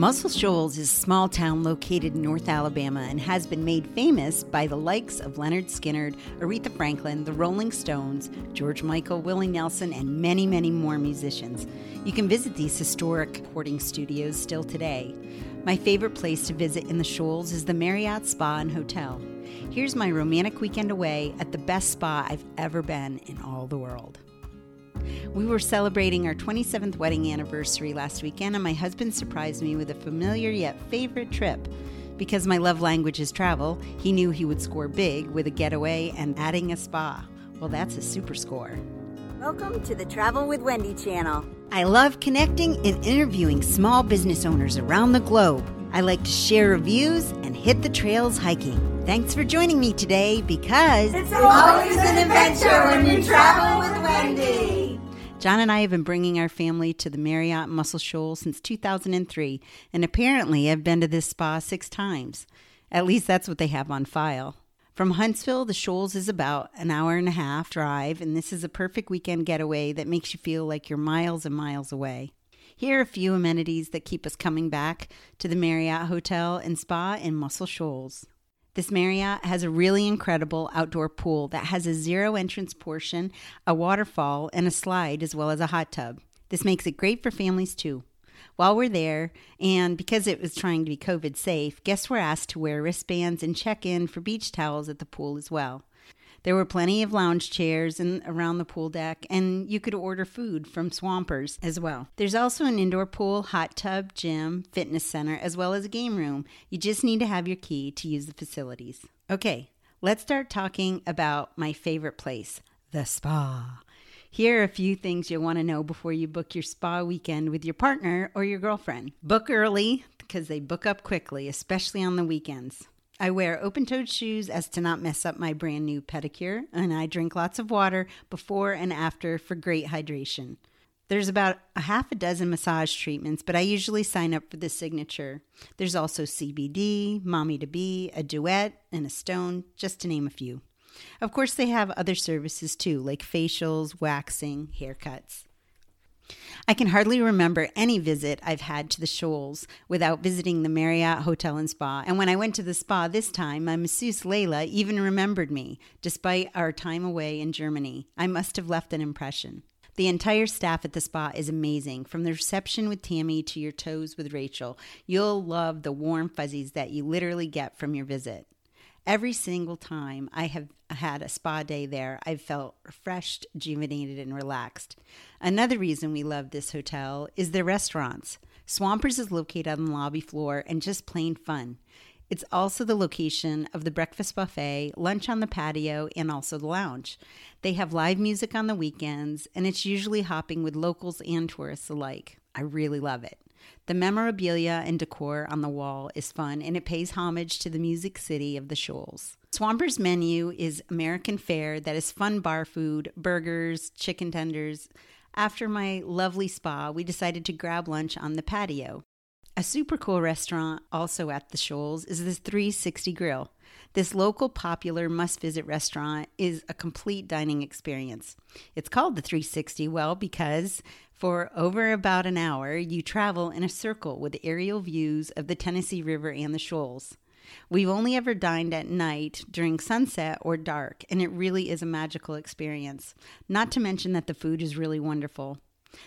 Muscle Shoals is a small town located in North Alabama and has been made famous by the likes of Lynyrd Skynyrd, Aretha Franklin, the Rolling Stones, George Michael, Willie Nelson, and many, many more musicians. You can visit these historic recording studios still today. My favorite place to visit in the Shoals is the Marriott Spa and Hotel. Here's my romantic weekend away at the best spa I've ever been in all the world. We were celebrating our 27th wedding anniversary last weekend, and my husband surprised me with a familiar yet favorite trip. Because my love language is travel, he knew he would score big with a getaway and adding a spa. Well, that's a super score. Welcome to the Travel with Wendy channel. I love connecting and interviewing small business owners around the globe. I like to share reviews and hit the trails hiking. Thanks for joining me today because it's always an adventure when you travel with Wendy. John and I have been bringing our family to the Marriott Muscle Shoals since 2003, and apparently have been to this spa six times. At least that's what they have on file. From Huntsville, the Shoals is about an hour and a half drive, and this is a perfect weekend getaway that makes you feel like you're miles and miles away. Here are a few amenities that keep us coming back to the Marriott Hotel and Spa in Muscle Shoals. This Marriott has a really incredible outdoor pool that has a zero entrance portion, a waterfall, and a slide, as well as a hot tub. This makes it great for families too. While we're there, and because it was trying to be COVID safe, guests were asked to wear wristbands and check in for beach towels at the pool as well. There were plenty of lounge chairs and around the pool deck, and you could order food from Swampers as well. There's also an indoor pool, hot tub, gym, fitness center, as well as a game room. You just need to have your key to use the facilities. Okay, let's start talking about my favorite place, the spa. Here are a few things you'll want to know before you book your spa weekend with your partner or your girlfriend. Book early because they book up quickly, especially on the weekends. I wear open toed shoes as to not mess up my brand new pedicure, and I drink lots of water before and after for great hydration. There's about a half a dozen massage treatments, but I usually sign up for the signature. There's also CBD, Mommy to Be, a duet, and a stone, just to name a few. Of course, they have other services too, like facials, waxing, haircuts. I can hardly remember any visit I've had to the Shoals without visiting the Marriott Hotel and Spa. And when I went to the spa this time, my masseuse Layla even remembered me, despite our time away in Germany. I must have left an impression. The entire staff at the spa is amazing, from the reception with Tammy to your toes with Rachel. You'll love the warm fuzzies that you literally get from your visit. Every single time I have had a spa day there, I've felt refreshed, rejuvenated, and relaxed. Another reason we love this hotel is the restaurants. Swampers is located on the lobby floor and just plain fun. It's also the location of the breakfast buffet, lunch on the patio, and also the lounge. They have live music on the weekends, and it's usually hopping with locals and tourists alike. I really love it. The memorabilia and decor on the wall is fun and it pays homage to the music city of the Shoals. Swampers menu is American fare that is fun bar food, burgers, chicken tenders. After my lovely spa, we decided to grab lunch on the patio. A super cool restaurant also at the Shoals is the 360 Grill. This local popular must visit restaurant is a complete dining experience. It's called the 360 well because for over about an hour you travel in a circle with aerial views of the Tennessee River and the shoals. We've only ever dined at night during sunset or dark, and it really is a magical experience. Not to mention that the food is really wonderful.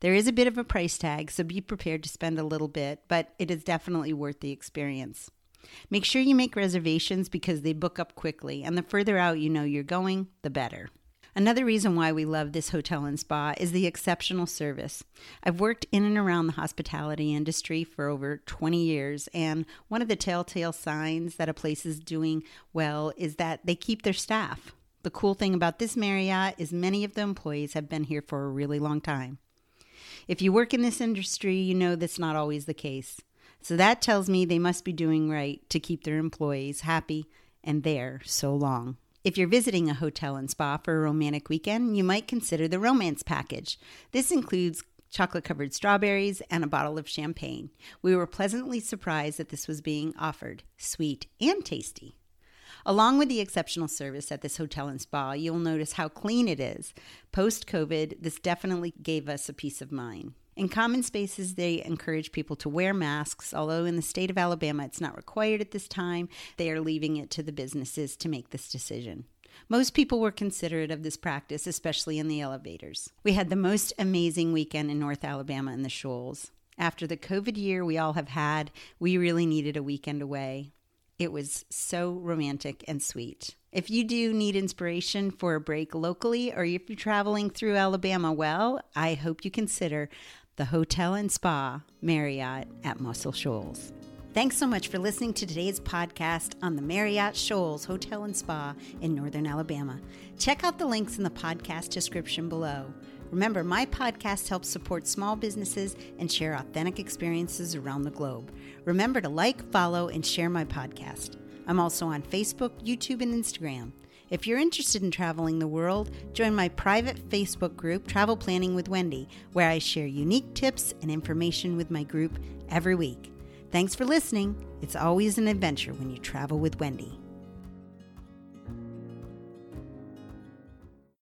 There is a bit of a price tag, so be prepared to spend a little bit, but it is definitely worth the experience. Make sure you make reservations because they book up quickly, and the further out you know you're going, the better. Another reason why we love this hotel and spa is the exceptional service. I've worked in and around the hospitality industry for over 20 years, and one of the telltale signs that a place is doing well is that they keep their staff. The cool thing about this Marriott is many of the employees have been here for a really long time. If you work in this industry, you know that's not always the case. So that tells me they must be doing right to keep their employees happy and there so long. If you're visiting a hotel and spa for a romantic weekend, you might consider the romance package. This includes chocolate covered strawberries and a bottle of champagne. We were pleasantly surprised that this was being offered, sweet and tasty. Along with the exceptional service at this hotel and spa, you'll notice how clean it is. Post COVID, this definitely gave us a peace of mind. In common spaces, they encourage people to wear masks, although in the state of Alabama it's not required at this time. They are leaving it to the businesses to make this decision. Most people were considerate of this practice, especially in the elevators. We had the most amazing weekend in North Alabama in the Shoals. After the COVID year we all have had, we really needed a weekend away. It was so romantic and sweet. If you do need inspiration for a break locally or if you're traveling through Alabama, well, I hope you consider the Hotel and Spa Marriott at Muscle Shoals. Thanks so much for listening to today's podcast on the Marriott Shoals Hotel and Spa in Northern Alabama. Check out the links in the podcast description below. Remember, my podcast helps support small businesses and share authentic experiences around the globe. Remember to like, follow, and share my podcast. I'm also on Facebook, YouTube, and Instagram. If you're interested in traveling the world, join my private Facebook group, Travel Planning with Wendy, where I share unique tips and information with my group every week. Thanks for listening. It's always an adventure when you travel with Wendy.